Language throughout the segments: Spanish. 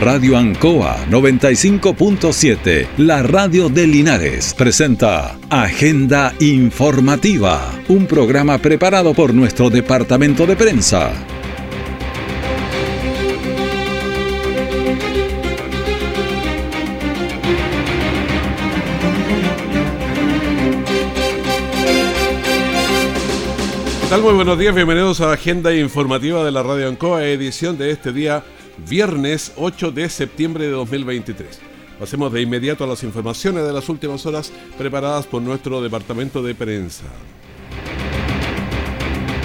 Radio Ancoa 95.7, la radio de Linares, presenta Agenda Informativa, un programa preparado por nuestro departamento de prensa. tal? Muy buenos días, bienvenidos a Agenda Informativa de la Radio Ancoa, edición de este día, viernes 8 de septiembre de 2023. Pasemos de inmediato a las informaciones de las últimas horas preparadas por nuestro departamento de prensa.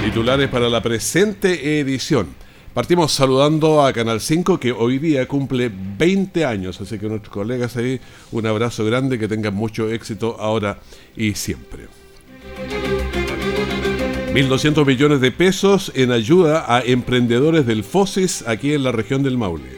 Titulares para la presente edición. Partimos saludando a Canal 5 que hoy día cumple 20 años, así que nuestros colegas ahí, un abrazo grande, que tengan mucho éxito ahora y siempre. 1.200 millones de pesos en ayuda a emprendedores del FOSIS aquí en la región del Maule.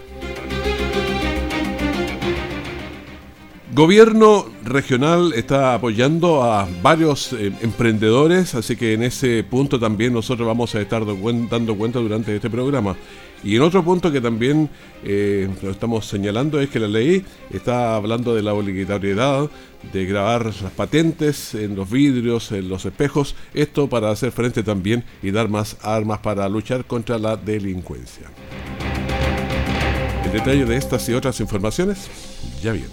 Gobierno regional está apoyando a varios eh, emprendedores, así que en ese punto también nosotros vamos a estar dando cuenta durante este programa. Y en otro punto que también eh, lo estamos señalando es que la ley está hablando de la obligatoriedad de grabar las patentes en los vidrios, en los espejos, esto para hacer frente también y dar más armas para luchar contra la delincuencia. El detalle de estas y otras informaciones ya viene.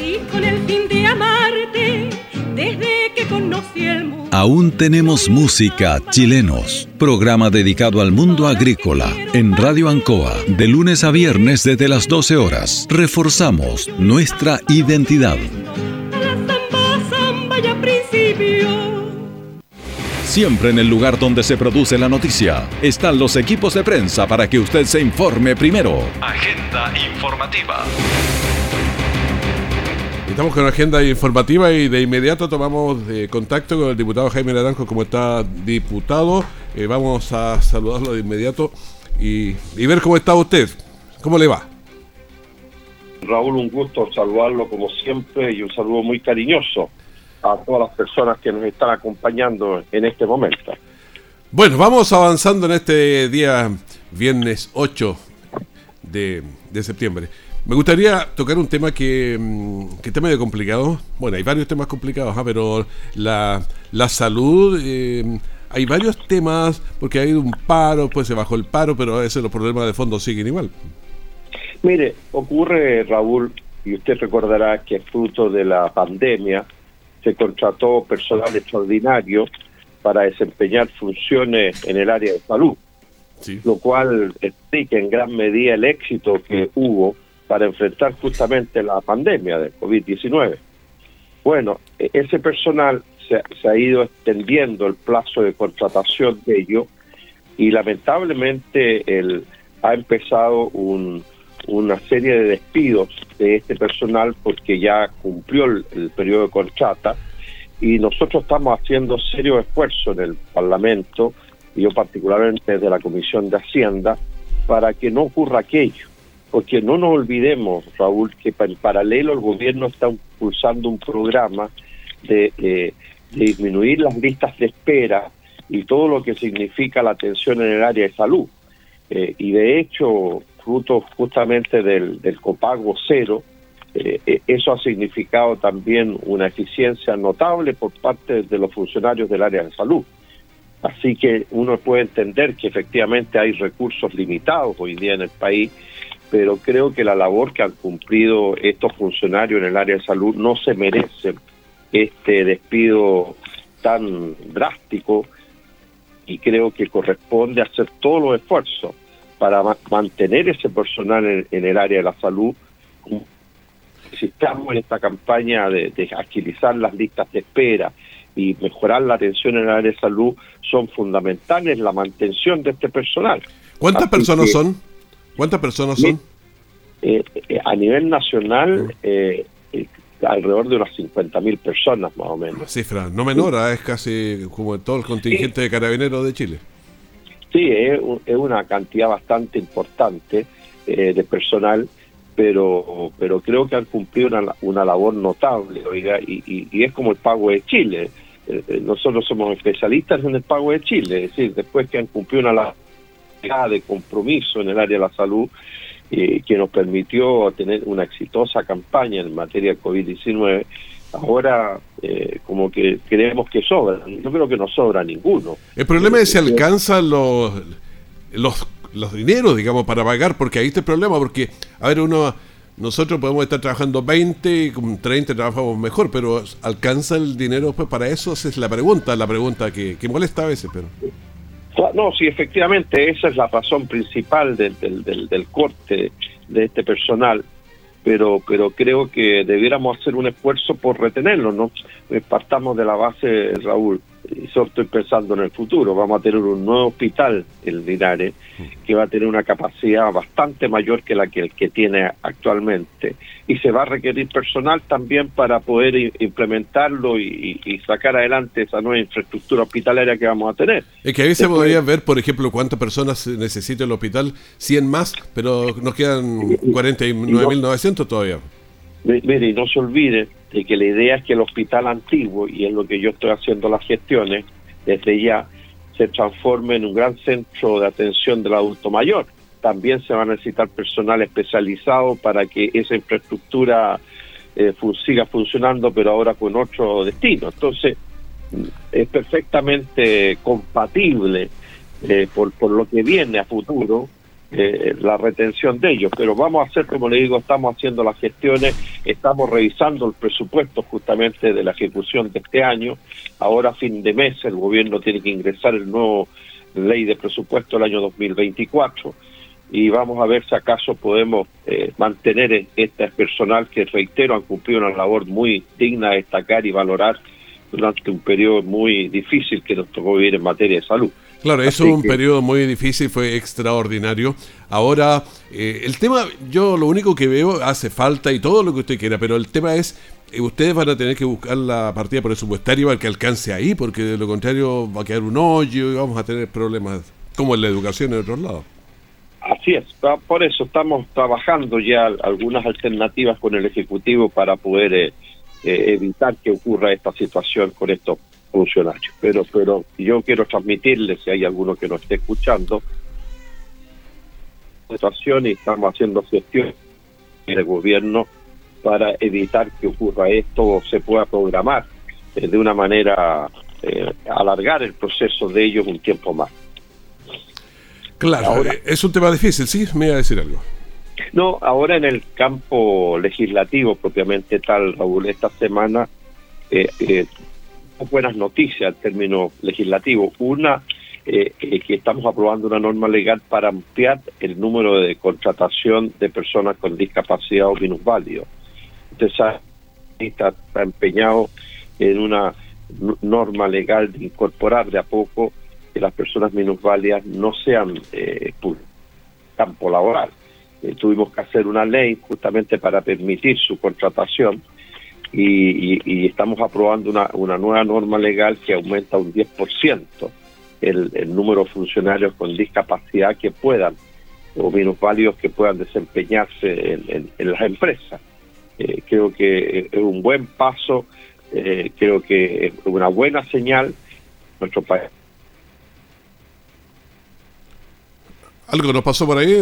Nací con el fin de amarte desde que conocí el mundo. Aún tenemos música chilenos. Programa dedicado al mundo agrícola en Radio Ancoa de lunes a viernes desde las 12 horas. Reforzamos nuestra identidad. Siempre en el lugar donde se produce la noticia están los equipos de prensa para que usted se informe primero. Agenda informativa. Estamos con la agenda informativa y de inmediato tomamos eh, contacto con el diputado Jaime Naranjo como está diputado. Eh, vamos a saludarlo de inmediato y, y ver cómo está usted. ¿Cómo le va? Raúl, un gusto saludarlo como siempre y un saludo muy cariñoso a todas las personas que nos están acompañando en este momento. Bueno, vamos avanzando en este día viernes 8 de, septiembre. Me gustaría tocar un tema que, mm, que, está medio complicado. Bueno, hay varios temas complicados, ¿ah? pero la, la salud, eh, hay varios temas, porque ha habido un paro, pues se bajó el paro, pero a veces los problemas de fondo siguen igual. Mire, ocurre, Raúl, y usted recordará que fruto de la pandemia, se contrató personal extraordinario para desempeñar funciones en el área de salud, lo cual explica en gran medida el éxito que hubo para enfrentar justamente la pandemia del COVID-19. Bueno, e-, ese personal se, ha ido extendiendo el plazo de contratación de ello y lamentablemente el, ha empezado un, una serie de despidos de este personal porque ya cumplió el, periodo de contrata y nosotros estamos haciendo serio esfuerzo en el Parlamento y yo particularmente desde la Comisión de Hacienda para que no ocurra aquello. Porque no nos olvidemos, Raúl, que en paralelo el gobierno está impulsando un programa de, disminuir las listas de espera y todo lo que significa la atención en el área de salud. Eh, y de hecho, fruto justamente del, copago cero, eh, eh, eso ha significado también una eficiencia notable por parte de los funcionarios del área de salud. Así que uno puede entender que efectivamente hay recursos limitados hoy día en el país, pero creo que la labor que han cumplido estos funcionarios en el área de salud no se merece este despido tan drástico y creo que corresponde hacer todos los esfuerzos para mantener ese personal en, el área de la salud. Si estamos en esta campaña de, agilizar las listas de espera y mejorar la atención en el área de salud, son fundamentales la mantención de este personal. ¿Cuántas personas son? ¿Cuántas personas son? Eh, eh, a nivel nacional, eh, alrededor de unas 50.000 personas más o menos. Una cifra no menor, es casi como todo el contingente de carabineros de Chile. Sí, es, una cantidad bastante importante eh, de personal, pero pero creo que han cumplido una, labor notable, oiga, y, es como el pago de Chile. Eh, eh, nosotros somos especialistas en el pago de Chile, es decir, después que han cumplido una labor de compromiso en el área de la salud, eh, que nos permitió tener una exitosa campaña en materia de COVID-19, ahora eh, como que creemos que sobra. Yo creo que no sobra ninguno. El problema es si alcanzan los, los, los dineros, digamos, para pagar, porque ahí está el problema, porque, a ver, uno... Nosotros podemos estar trabajando 20 y con 30 trabajamos mejor, pero ¿alcanza el dinero pues para eso? Esa es la pregunta, la pregunta que, que molesta a veces. pero no, sí, efectivamente, esa es la razón principal del, del, del, corte de este personal, pero, pero creo que debiéramos hacer un esfuerzo por retenerlo, ¿no? Eh, partamos de la base, Raúl, y solo estoy pensando en el futuro, vamos a tener un nuevo hospital en Linares que va a tener una capacidad bastante mayor que la que el que tiene actualmente. Y se va a requerir personal también para poder implementarlo y, sacar adelante esa nueva infraestructura hospitalaria que vamos a tener. Es que ahí se podría ver, por ejemplo, cuántas personas necesita el hospital, 100 más, pero nos quedan 49.900 todavía. Mire, y no se olvide de que la idea es que el hospital antiguo, y es lo que yo estoy haciendo las gestiones desde ya, se transforme en un gran centro de atención del adulto mayor. También se va a necesitar personal especializado para que esa infraestructura eh, siga funcionando, pero ahora con otro destino. Entonces, es perfectamente compatible eh, por, por lo que viene a futuro eh, la retención de ellos. Pero vamos a hacer, como le digo, estamos haciendo las gestiones, estamos revisando el presupuesto justamente de la ejecución de este año. Ahora, fin de mes, el gobierno tiene que ingresar el nuevo ley de presupuesto del año 2024 y vamos a ver si acaso podemos eh, mantener este personal que, reitero, han cumplido una labor muy digna de destacar y valorar durante un periodo muy difícil que nos tocó vivir en materia de salud. Claro, eso es un periodo muy difícil, fue extraordinario. Ahora, eh, el tema, yo lo único que veo, hace falta y todo lo que usted quiera, pero el tema es, eh, ustedes van a tener que buscar la partida presupuestaria para que alcance ahí, porque de lo contrario va a quedar un hoyo y vamos a tener problemas como en la educación en otros lados. Así es, por eso estamos trabajando ya algunas alternativas con el Ejecutivo para poder eh, evitar que ocurra esta situación con estos funcionarios. Pero, pero yo quiero transmitirles, si hay alguno que nos esté escuchando, situación y estamos haciendo gestión el gobierno para evitar que ocurra esto o se pueda programar eh, de una manera eh, alargar el proceso de ellos un tiempo más. Claro, eh, es un tema difícil, sí, me iba a decir algo. No, ahora en el campo legislativo propiamente tal, Raúl, esta semana eh, eh, buenas noticias en términos legislativos. Una, eh, eh, que estamos aprobando una norma legal para ampliar el número de contratación de personas con discapacidad o minusválidos. Entonces, está, está empeñado en una norma legal de incorporar de a poco que las personas minusválidas no sean eh, campo laboral. Eh, tuvimos que hacer una ley justamente para permitir su contratación y, estamos aprobando una, una, nueva norma legal que aumenta un 10% el, el número de funcionarios con discapacidad que puedan o minusválidos que puedan desempeñarse en, las empresas. Eh, creo que es un buen paso, eh, creo que es una buena señal nuestro país. ¿Algo nos pasó por ahí?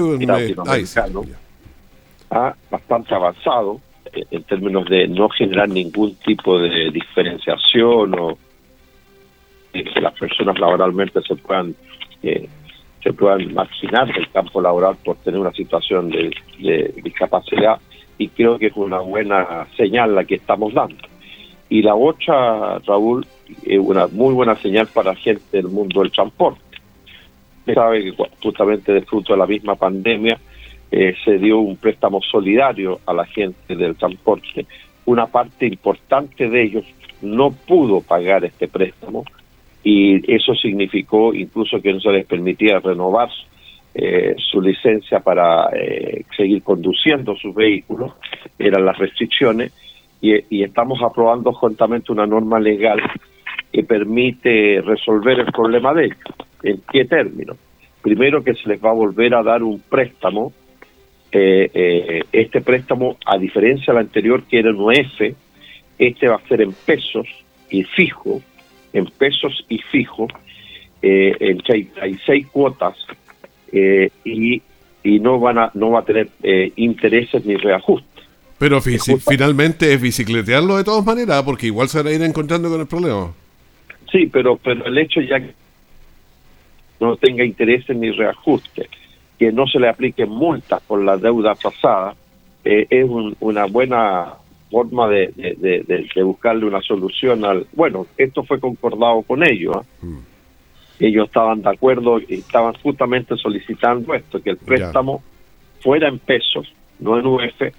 ha bastante avanzado en términos de no generar ningún tipo de diferenciación o que las personas laboralmente se puedan eh, se puedan marginar del campo laboral por tener una situación de, discapacidad y creo que es una buena señal la que estamos dando. Y la otra, Raúl, es una muy buena señal para gente del mundo del transporte. Sabe que justamente de fruto de la misma pandemia eh, se dio un préstamo solidario a la gente del transporte. Una parte importante de ellos no pudo pagar este préstamo y eso significó incluso que no se les permitía renovar eh, su licencia para eh, seguir conduciendo sus vehículos, eran las restricciones, y, y, estamos aprobando juntamente una norma legal que permite resolver el problema de ellos. ¿En qué términos? Primero que se les va a volver a dar un préstamo eh, eh, este préstamo, a diferencia del anterior que era en UF, este va a ser en pesos y fijo, en pesos y fijo, eh, en 36 cuotas eh, y, y no van a no va a tener eh, intereses ni reajustes. Pero finalmente es bicicletearlo de todas maneras, porque igual se van a ir encontrando con el problema. Sí, pero, pero el hecho ya que no tenga intereses ni reajustes, que no se le apliquen multas por la deuda pasada, eh, es una buena forma de, de, buscarle una solución al... Bueno, esto fue concordado con ellos. ¿ah? Mm. Ellos estaban de acuerdo y estaban justamente solicitando esto, que el préstamo fuera en pesos, no en UF,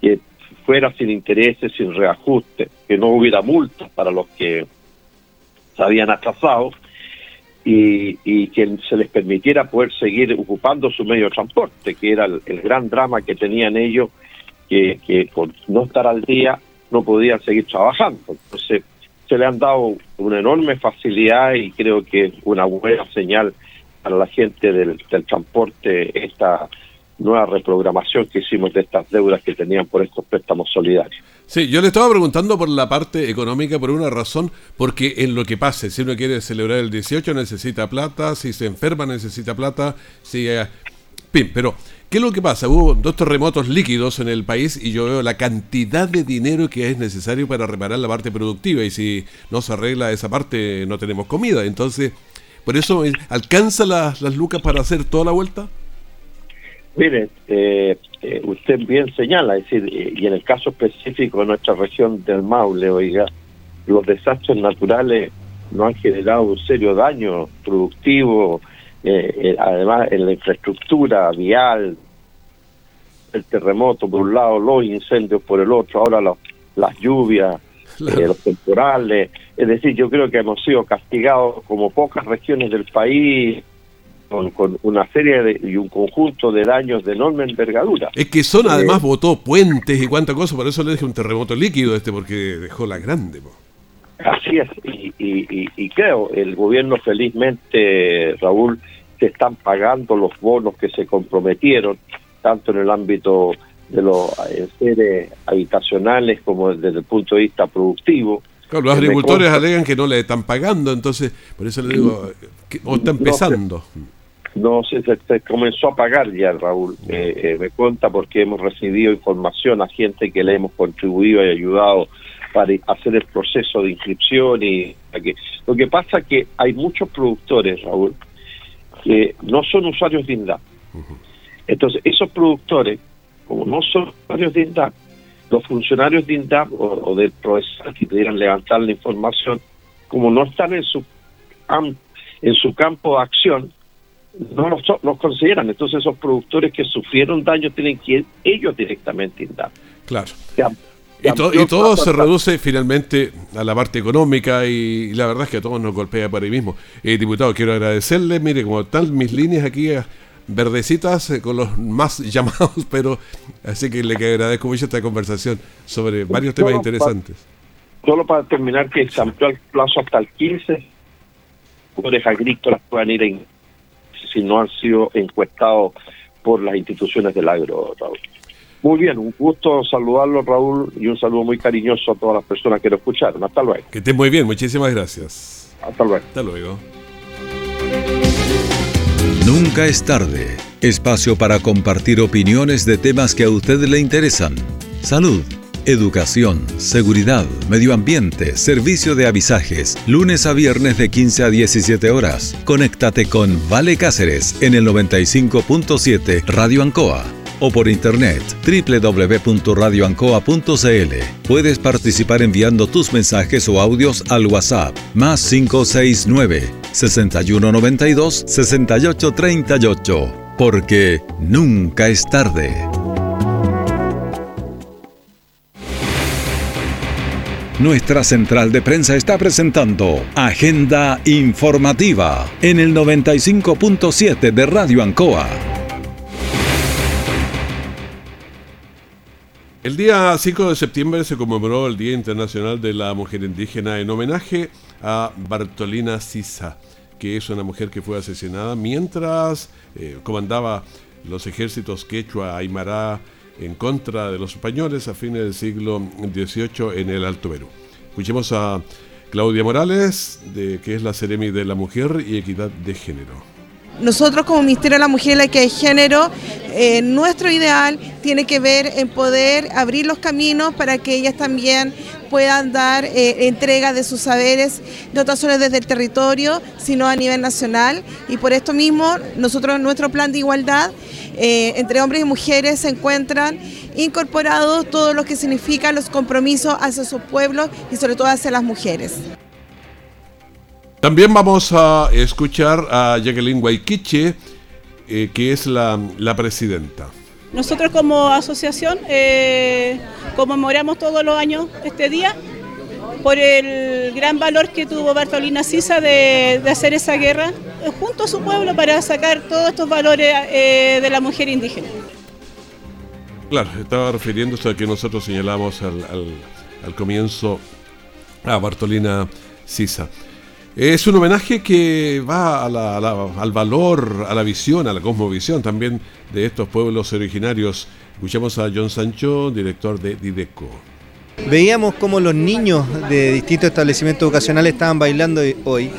que fuera sin intereses, sin reajuste, que no hubiera multas para los que se habían atrasado y, y, que se les permitiera poder seguir ocupando su medio de transporte, que era el, gran drama que tenían ellos, que, que por no estar al día no podían seguir trabajando. Entonces, se le han dado una enorme facilidad y creo que es una buena señal para la gente del, del transporte esta nueva reprogramación que hicimos de estas deudas que tenían por estos préstamos solidarios. Sí, yo le estaba preguntando por la parte económica por una razón, porque en lo que pase, si uno quiere celebrar el 18 necesita plata, si se enferma necesita plata, si... Eh, pero ¿qué es lo que pasa? Hubo dos terremotos líquidos en el país y yo veo la cantidad de dinero que es necesario para reparar la parte productiva y si no se arregla esa parte no tenemos comida. Entonces, por eso, ¿alcanza las, las lucas para hacer toda la vuelta? Mire, eh, eh, usted bien señala, es decir, eh, y en el caso específico de nuestra región del Maule, oiga, los desastres naturales no han generado un serio daño productivo, además en la infraestructura vial, el terremoto por un lado, los incendios por el otro, ahora las lluvias, los temporales, es decir, yo creo que hemos sido castigados como pocas regiones del país con, una serie de, y un conjunto de daños de enorme envergadura. Es que son además votó puentes y cuánta cosa, por eso le dije un terremoto líquido este, porque dejó la grande. Así es, y, y, y, creo, el gobierno felizmente, Raúl, se están pagando los bonos que se comprometieron, tanto en el ámbito de los seres habitacionales como desde el punto de vista productivo. Claro, los agricultores alegan que no le están pagando, entonces, por eso le digo, o está empezando no se, se, comenzó a pagar ya, Raúl. Eh, eh, me cuenta porque hemos recibido información a gente que le hemos contribuido y ayudado para hacer el proceso de inscripción y lo que pasa es que hay muchos productores, Raúl, que no son usuarios de INDAP. Entonces, esos productores, como no son usuarios de INDAP, los funcionarios de INDAP o, del profesor que pudieran levantar la información, como no están en su en su campo de acción, no los, consideran. Entonces esos productores que sufrieron daño tienen que ir ellos directamente dar. Claro. y, todo se reduce finalmente a la parte económica y, la verdad es que a todos nos golpea por ahí mismo. Eh, diputado, quiero agradecerle, mire, como están mis líneas aquí eh, verdecitas eh, con los más llamados, pero así que le agradezco mucho esta conversación sobre varios temas interesantes. solo para terminar que se amplió el plazo hasta el 15, los agrícolas puedan ir en si no han sido encuestados por las instituciones del agro, Raúl. Muy bien, un gusto saludarlo, Raúl, y un saludo muy cariñoso a todas las personas que lo escucharon. Hasta luego. Que esté muy bien, muchísimas gracias. Hasta luego. Hasta luego. Nunca es tarde. Espacio para compartir opiniones de temas que a usted le interesan. Salud Educación, seguridad, medio ambiente, servicio de avisajes, lunes a viernes de 15 a 17 horas. Conéctate con Vale Cáceres en el 95.7 Radio Ancoa o por internet www.radioancoa.cl. Puedes participar enviando tus mensajes o audios al WhatsApp más 569 6192 6838 porque nunca es tarde. Nuestra central de prensa está presentando Agenda Informativa en el 95.7 de Radio Ancoa. El día 5 de septiembre se conmemoró el Día Internacional de la Mujer Indígena en homenaje a Bartolina Sisa, que es una mujer que fue asesinada mientras eh, comandaba los ejércitos quechua, aymara, en contra de los españoles a fines del siglo XVIII en el Alto Perú. Escuchemos a Claudia Morales, de, que es la Ceremi de la Mujer y Equidad de Género. Nosotros como Ministerio de la Mujer y la Equidad de Género Eh, nuestro ideal tiene que ver en poder abrir los caminos para que ellas también puedan dar eh, entrega de sus saberes, no tan solo desde el territorio, sino a nivel nacional. Y por esto mismo, nosotros en nuestro plan de igualdad, eh, entre hombres y mujeres, se encuentran incorporados todo lo que significa los compromisos hacia sus pueblos y sobre todo hacia las mujeres. También vamos a escuchar a Jacqueline Guayquiche, eh, que es la, presidenta. Nosotros como asociación eh, conmemoramos todos los años este día por el gran valor que tuvo Bartolina Sisa de, hacer esa guerra junto a su pueblo para sacar todos estos valores de la mujer indígena. Claro, estaba refiriéndose a que nosotros señalamos al, al comienzo a Bartolina Sisa. Es un homenaje que va al valor, a la visión, a la cosmovisión también de estos pueblos originarios. Escuchamos a John Sancho, director de Dideco. Veíamos cómo los niños de distintos establecimientos educacionales estaban bailando hoy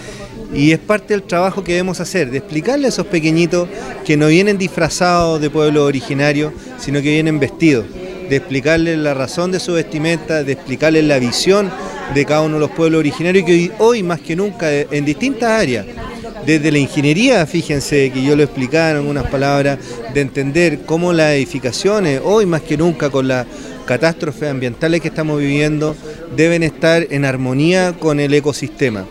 y es parte del trabajo que debemos hacer, de explicarle a esos pequeñitos que no vienen disfrazados de pueblo originario, sino que vienen vestidos, de explicarles la razón de su vestimenta, de explicarles la visión de cada uno de los pueblos originarios que hoy, más que nunca en distintas áreas, desde la ingeniería, fíjense que yo lo explicaba en algunas palabras, de entender cómo las edificaciones, hoy más que nunca con las catástrofes ambientales que estamos viviendo, deben estar en armonía con el ecosistema.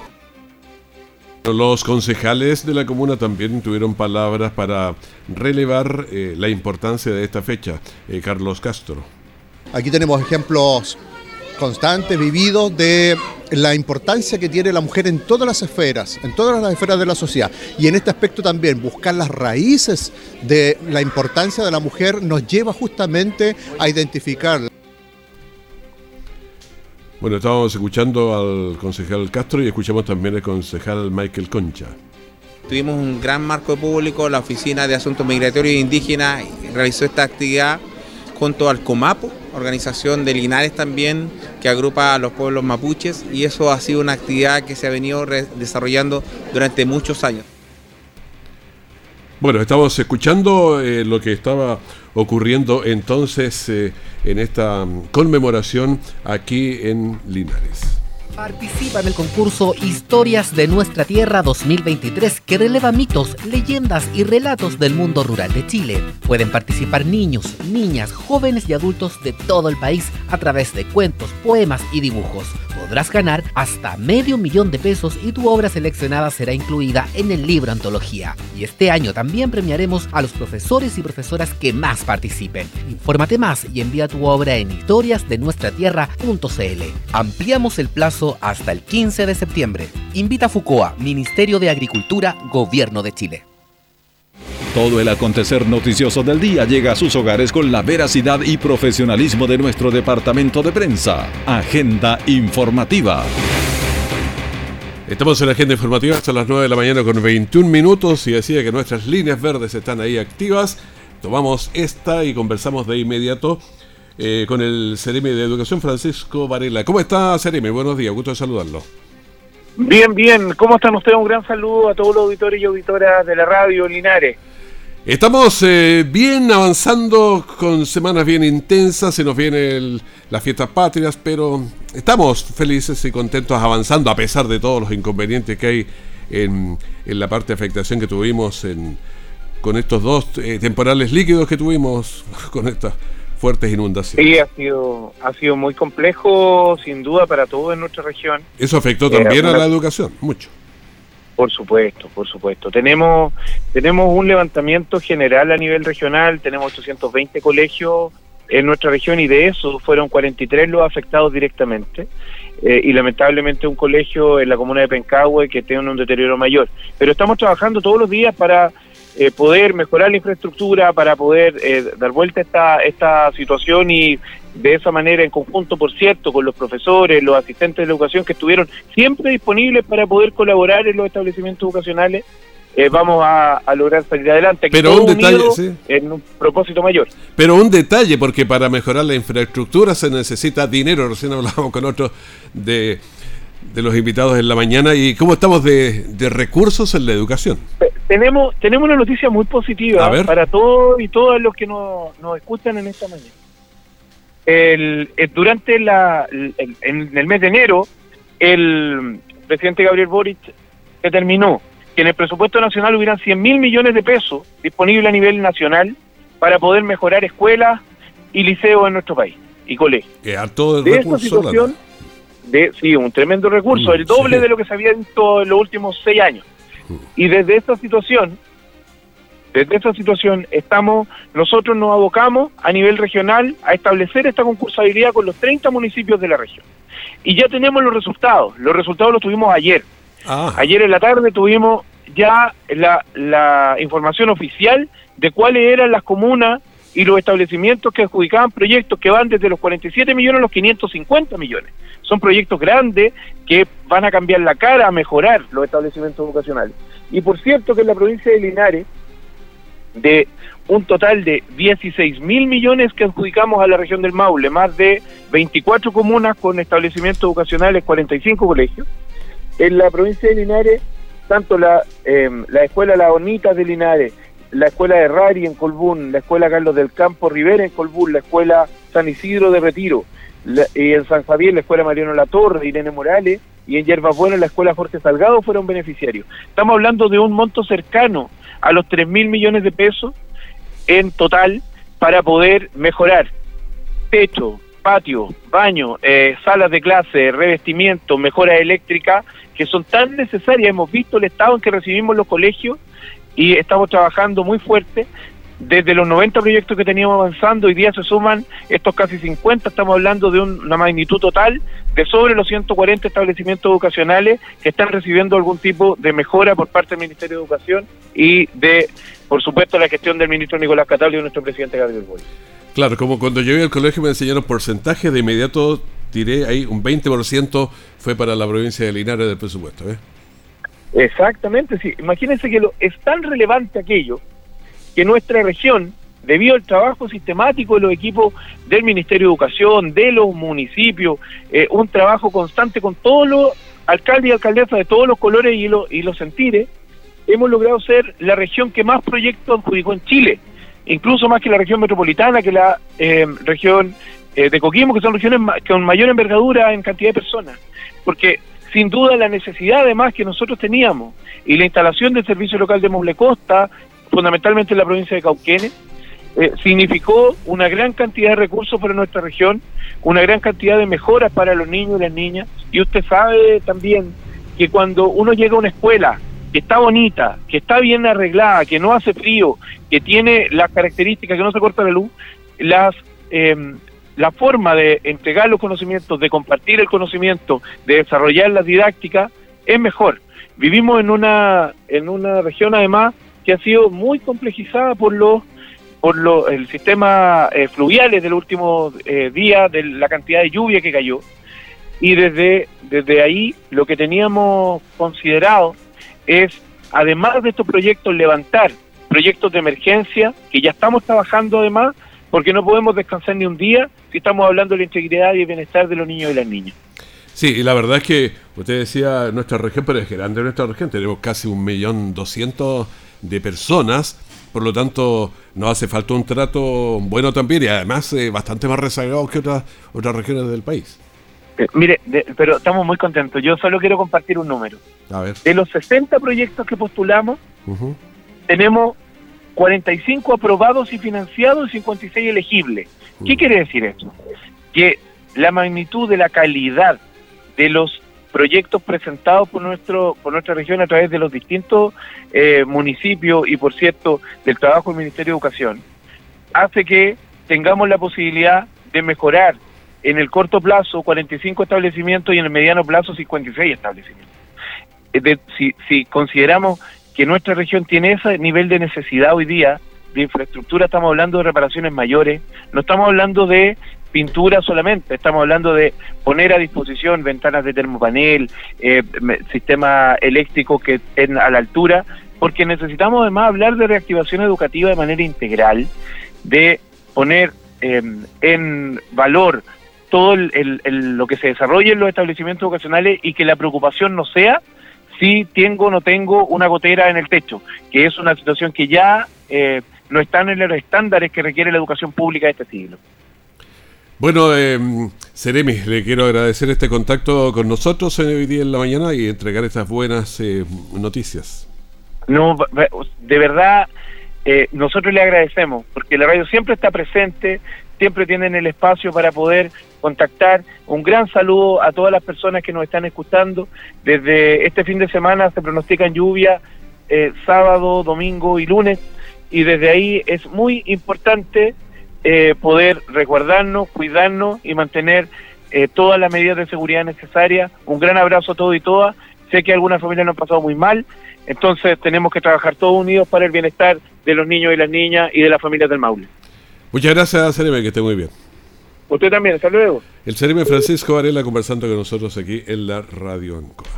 Los concejales de la comuna también tuvieron palabras para relevar eh, la importancia de esta fecha. Eh, Carlos Castro. Aquí tenemos ejemplos constantes, vividos, de la importancia que tiene la mujer en todas las esferas, en todas las esferas de la sociedad. Y en este aspecto también, buscar las raíces de la importancia de la mujer nos lleva justamente a identificar. Bueno, estábamos escuchando al concejal Castro y escuchamos también al concejal Michael Concha. Tuvimos un gran marco público, la Oficina de Asuntos Migratorios e Indígenas realizó esta actividad junto al COMAPO, organización de Linares también, que agrupa a los pueblos mapuches, y eso ha sido una actividad que se ha venido desarrollando durante muchos años. Bueno, estamos escuchando eh, lo que estaba ocurriendo entonces eh, en esta conmemoración aquí en Linares. Participa en el concurso Historias de Nuestra Tierra 2023 que releva mitos, leyendas y relatos del mundo rural de Chile. Pueden participar niños, niñas, jóvenes y adultos de todo el país a través de cuentos, poemas y dibujos podrás ganar hasta medio millón de pesos y tu obra seleccionada será incluida en el libro antología. Y este año también premiaremos a los profesores y profesoras que más participen. Infórmate más y envía tu obra en historiasdenuestratierra.cl. Ampliamos el plazo hasta el 15 de septiembre. Invita a FUCOA, Ministerio de Agricultura, Gobierno de Chile. Todo el acontecer noticioso del día llega a sus hogares con la veracidad y profesionalismo de nuestro departamento de prensa. Agenda informativa. Estamos en la agenda informativa hasta las 9 de la mañana con 21 minutos y decía que nuestras líneas verdes están ahí activas. Tomamos esta y conversamos de inmediato eh, con el Ceremi de Educación, Francisco Varela. ¿Cómo está, Ceremi? Buenos días, gusto de saludarlo. Bien, bien. ¿Cómo están ustedes? Un gran saludo a todos los auditores y auditoras de la radio Linares. Estamos eh, bien avanzando con semanas bien intensas, se nos vienen las fiestas patrias, pero estamos felices y contentos avanzando a pesar de todos los inconvenientes que hay en, la parte de afectación que tuvimos en, con estos dos eh, temporales líquidos que tuvimos con estas fuertes inundaciones. Sí, ha sido, ha sido muy complejo, sin duda, para todos en nuestra región. Eso afectó también a la educación, mucho. Por supuesto, por supuesto. Tenemos tenemos un levantamiento general a nivel regional, tenemos 820 colegios en nuestra región y de esos fueron 43 los afectados directamente. Eh, y lamentablemente un colegio en la comuna de Pencahue que tiene un deterioro mayor. Pero estamos trabajando todos los días para eh, poder mejorar la infraestructura, para poder eh, dar vuelta a esta, esta situación y de esa manera, en conjunto, por cierto, con los profesores, los asistentes de educación que estuvieron siempre disponibles para poder colaborar en los establecimientos educacionales, eh, vamos a, lograr salir adelante. Pero un detalle, en un propósito mayor. Pero un detalle, porque para mejorar la infraestructura se necesita dinero. Recién hablábamos con otros de de los invitados en la mañana. ¿Y cómo estamos de, recursos en la educación? Tenemos, tenemos una noticia muy positiva para todos y todas los que nos, nos escuchan en esta mañana. El, durante la, en el mes de enero, el presidente Gabriel Boric determinó que en el presupuesto nacional hubieran 100 mil millones de pesos disponibles a nivel nacional para poder mejorar escuelas y liceos en nuestro país y colegios. de esta situación, de, sí, un tremendo recurso, mm, el doble de lo que se había visto en los últimos seis años. Mm. Y desde esta situación, desde esta situación estamos, nosotros nos abocamos a nivel regional a establecer esta concursabilidad con los 30 municipios de la región. Y ya tenemos los resultados, los resultados los tuvimos ayer. Ah. Ayer en la tarde tuvimos ya la, la información oficial de cuáles eran las comunas y los establecimientos que adjudicaban proyectos que van desde los 47 millones a los 550 millones. Son proyectos grandes que van a cambiar la cara, a mejorar los establecimientos educacionales. Y por cierto que en la provincia de Linares, de un total de 16 mil millones que adjudicamos a la región del Maule, más de 24 comunas con establecimientos educacionales, 45 colegios. En la provincia de Linares, tanto la, eh, la Escuela La Bonita de Linares, la Escuela de Rari en Colbún, la Escuela Carlos del Campo Rivera en Colbún, la Escuela San Isidro de Retiro, y en San Javier la Escuela Mariano La Torre, Irene Morales, y en Yerbas Buenas la Escuela Jorge Salgado fueron beneficiarios. Estamos hablando de un monto cercano a los 3 mil millones de pesos en total para poder mejorar techo, patio, baño, eh, salas de clase, revestimiento, mejora eléctrica, que son tan necesarias. Hemos visto el estado en que recibimos los colegios y estamos trabajando muy fuerte. Desde los 90 proyectos que teníamos avanzando, hoy día se suman estos casi 50, estamos hablando de una magnitud total de sobre los 140 establecimientos educacionales que están recibiendo algún tipo de mejora por parte del Ministerio de Educación y de, por supuesto, la gestión del ministro Nicolás Cataldo y de nuestro presidente Gabriel Boy. Claro, como cuando llegué al colegio me enseñaron porcentajes, de inmediato tiré ahí un 20% fue para la provincia de Linares del presupuesto. ¿eh? Exactamente, sí. Imagínense que lo, es tan relevante aquello que nuestra región, debido al trabajo sistemático de los equipos del Ministerio de Educación, de los municipios, eh, un trabajo constante con todos los alcaldes y alcaldesas de todos los colores y, y los sentires, hemos logrado ser la región que más proyectos adjudicó en Chile, incluso más que la región metropolitana, que la eh, región eh, de Coquimbo, que son regiones con mayor envergadura en cantidad de personas. Porque sin duda la necesidad además que nosotros teníamos y la instalación del servicio local de Moble Costa, fundamentalmente en la provincia de Cauquenes, eh, significó una gran cantidad de recursos para nuestra región, una gran cantidad de mejoras para los niños y las niñas. Y usted sabe también que cuando uno llega a una escuela que está bonita, que está bien arreglada, que no hace frío, que tiene las características, que no se corta la luz, las eh, la forma de entregar los conocimientos, de compartir el conocimiento, de desarrollar la didáctica, es mejor. Vivimos en una, en una región además que ha sido muy complejizada por los por lo, el sistema eh, fluviales del último eh, día, de la cantidad de lluvia que cayó. Y desde, desde ahí lo que teníamos considerado es, además de estos proyectos, levantar proyectos de emergencia, que ya estamos trabajando además, porque no podemos descansar ni un día si estamos hablando de la integridad y el bienestar de los niños y las niñas. Sí, y la verdad es que usted decía nuestra región, pero es grande nuestra región, tenemos casi un millón doscientos de personas, por lo tanto nos hace falta un trato bueno también y además eh, bastante más rezagado que otras otras regiones del país. Eh, mire, pero estamos muy contentos. Yo solo quiero compartir un número. A ver. De los 60 proyectos que postulamos, tenemos 45 aprobados y financiados y 56 elegibles. ¿Qué quiere decir esto? Que la magnitud de la calidad de los proyectos presentados por nuestro por nuestra región a través de los distintos eh, municipios y por cierto del trabajo del Ministerio de Educación hace que tengamos la posibilidad de mejorar en el corto plazo 45 establecimientos y en el mediano plazo 56 establecimientos. si, si consideramos que nuestra región tiene ese nivel de necesidad hoy día de infraestructura, estamos hablando de reparaciones mayores, no estamos hablando de pintura solamente, estamos hablando de poner a disposición ventanas de termopanel, eh, sistemas eléctricos que estén a la altura, porque necesitamos además hablar de reactivación educativa de manera integral, de poner em, en valor todo lo que se desarrolle en los establecimientos educacionales y que la preocupación no sea si tengo o no tengo una gotera en el techo, que es una situación que ya eh, no están en los estándares que requiere la educación pública de este siglo. Bueno, eh, le quiero agradecer este contacto con nosotros hoy día en la mañana y entregar estas buenas eh, noticias. No, de verdad, eh, nosotros le agradecemos, porque la radio siempre está presente, siempre tienen el espacio para poder contactar. Un gran saludo a todas las personas que nos están escuchando. Desde este fin de semana se pronostican lluvia eh, sábado, domingo y lunes, y desde ahí es muy importante eh, poder resguardarnos, cuidarnos y mantener eh, todas las medidas de seguridad necesarias. Un gran abrazo a todos y todas. Sé que algunas familias nos han pasado muy mal, entonces tenemos que trabajar todos unidos para el bienestar de los niños y las niñas y de las familias del Maule. Muchas gracias, Cereme, que esté muy bien. Usted también, hasta luego. El Cereme Francisco Varela conversando con nosotros aquí en la Radio Ancoa.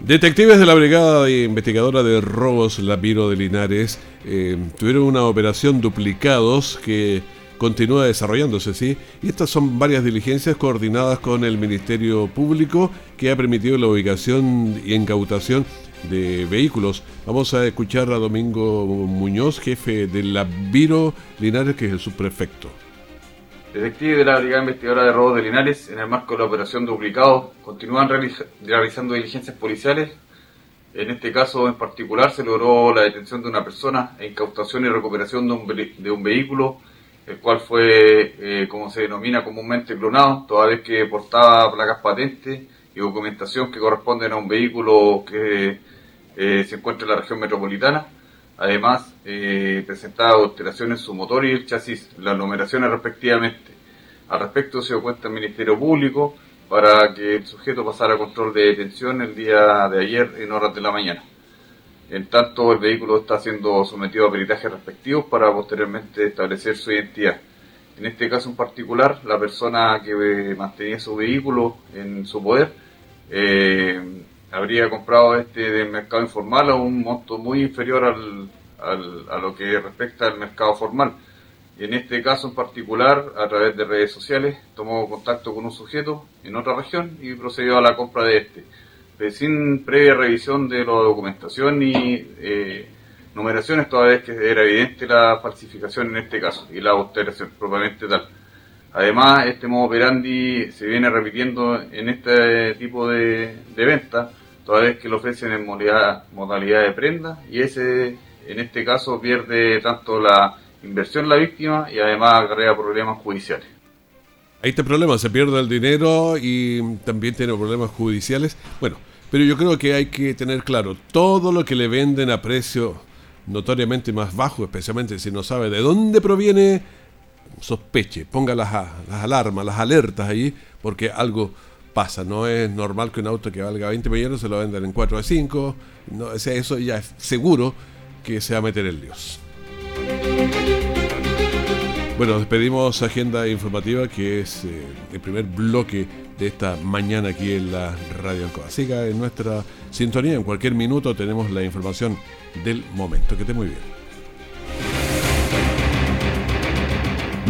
Detectives de la Brigada Investigadora de Robos Lapiro de Linares eh, tuvieron una operación duplicados que continúa desarrollándose, ¿sí? Y estas son varias diligencias coordinadas con el Ministerio Público que ha permitido la ubicación y incautación de vehículos. Vamos a escuchar a Domingo Muñoz, jefe de la Viro Linares, que es el subprefecto. Detectives de la Brigada Investigadora de Robos de Linares, en el marco de la operación Duplicado, continúan realizando diligencias policiales. En este caso en particular se logró la detención de una persona e incautación y recuperación de un, de un vehículo, el cual fue, eh, como se denomina comúnmente, clonado, toda vez que portaba placas patentes y documentación que corresponden a un vehículo que eh, se encuentra en la región metropolitana. Además, eh, presentaba alteraciones en su motor y el chasis, las numeraciones respectivamente. Al respecto se dio cuenta el Ministerio Público para que el sujeto pasara a control de detención el día de ayer en horas de la mañana. En tanto, el vehículo está siendo sometido a peritajes respectivos para posteriormente establecer su identidad. En este caso en particular, la persona que mantenía su vehículo en su poder eh, habría comprado este del mercado informal a un monto muy inferior al, a lo que respecta al mercado formal. Y en este caso en particular, a través de redes sociales, tomó contacto con un sujeto en otra región y procedió a la compra de este, sin previa revisión de la documentación y eh, numeraciones, toda vez que era evidente la falsificación en este caso y la alteración propiamente tal. Además, este modo operandi se viene repitiendo en este tipo de, de venta, toda vez que lo ofrecen en modalidad, modalidad de prenda y ese en este caso pierde tanto la inversión la víctima y además acarrea problemas judiciales. Ahí está el problema, se pierde el dinero y también tiene problemas judiciales. Bueno, pero yo creo que hay que tener claro, todo lo que le venden a precio notoriamente más bajo, especialmente si no sabe de dónde proviene, sospeche, ponga las, las alarmas, las alertas ahí, porque algo pasa. No es normal que un auto que valga 20 millones se lo vendan en 4 o 5. No, o eso ya es seguro que se va a meter el Dios. Bueno, despedimos Agenda Informativa, que es eh, el primer bloque de esta mañana aquí en la Radio Ancoa. Siga en nuestra sintonía, en cualquier minuto tenemos la información del momento. Que esté muy bien.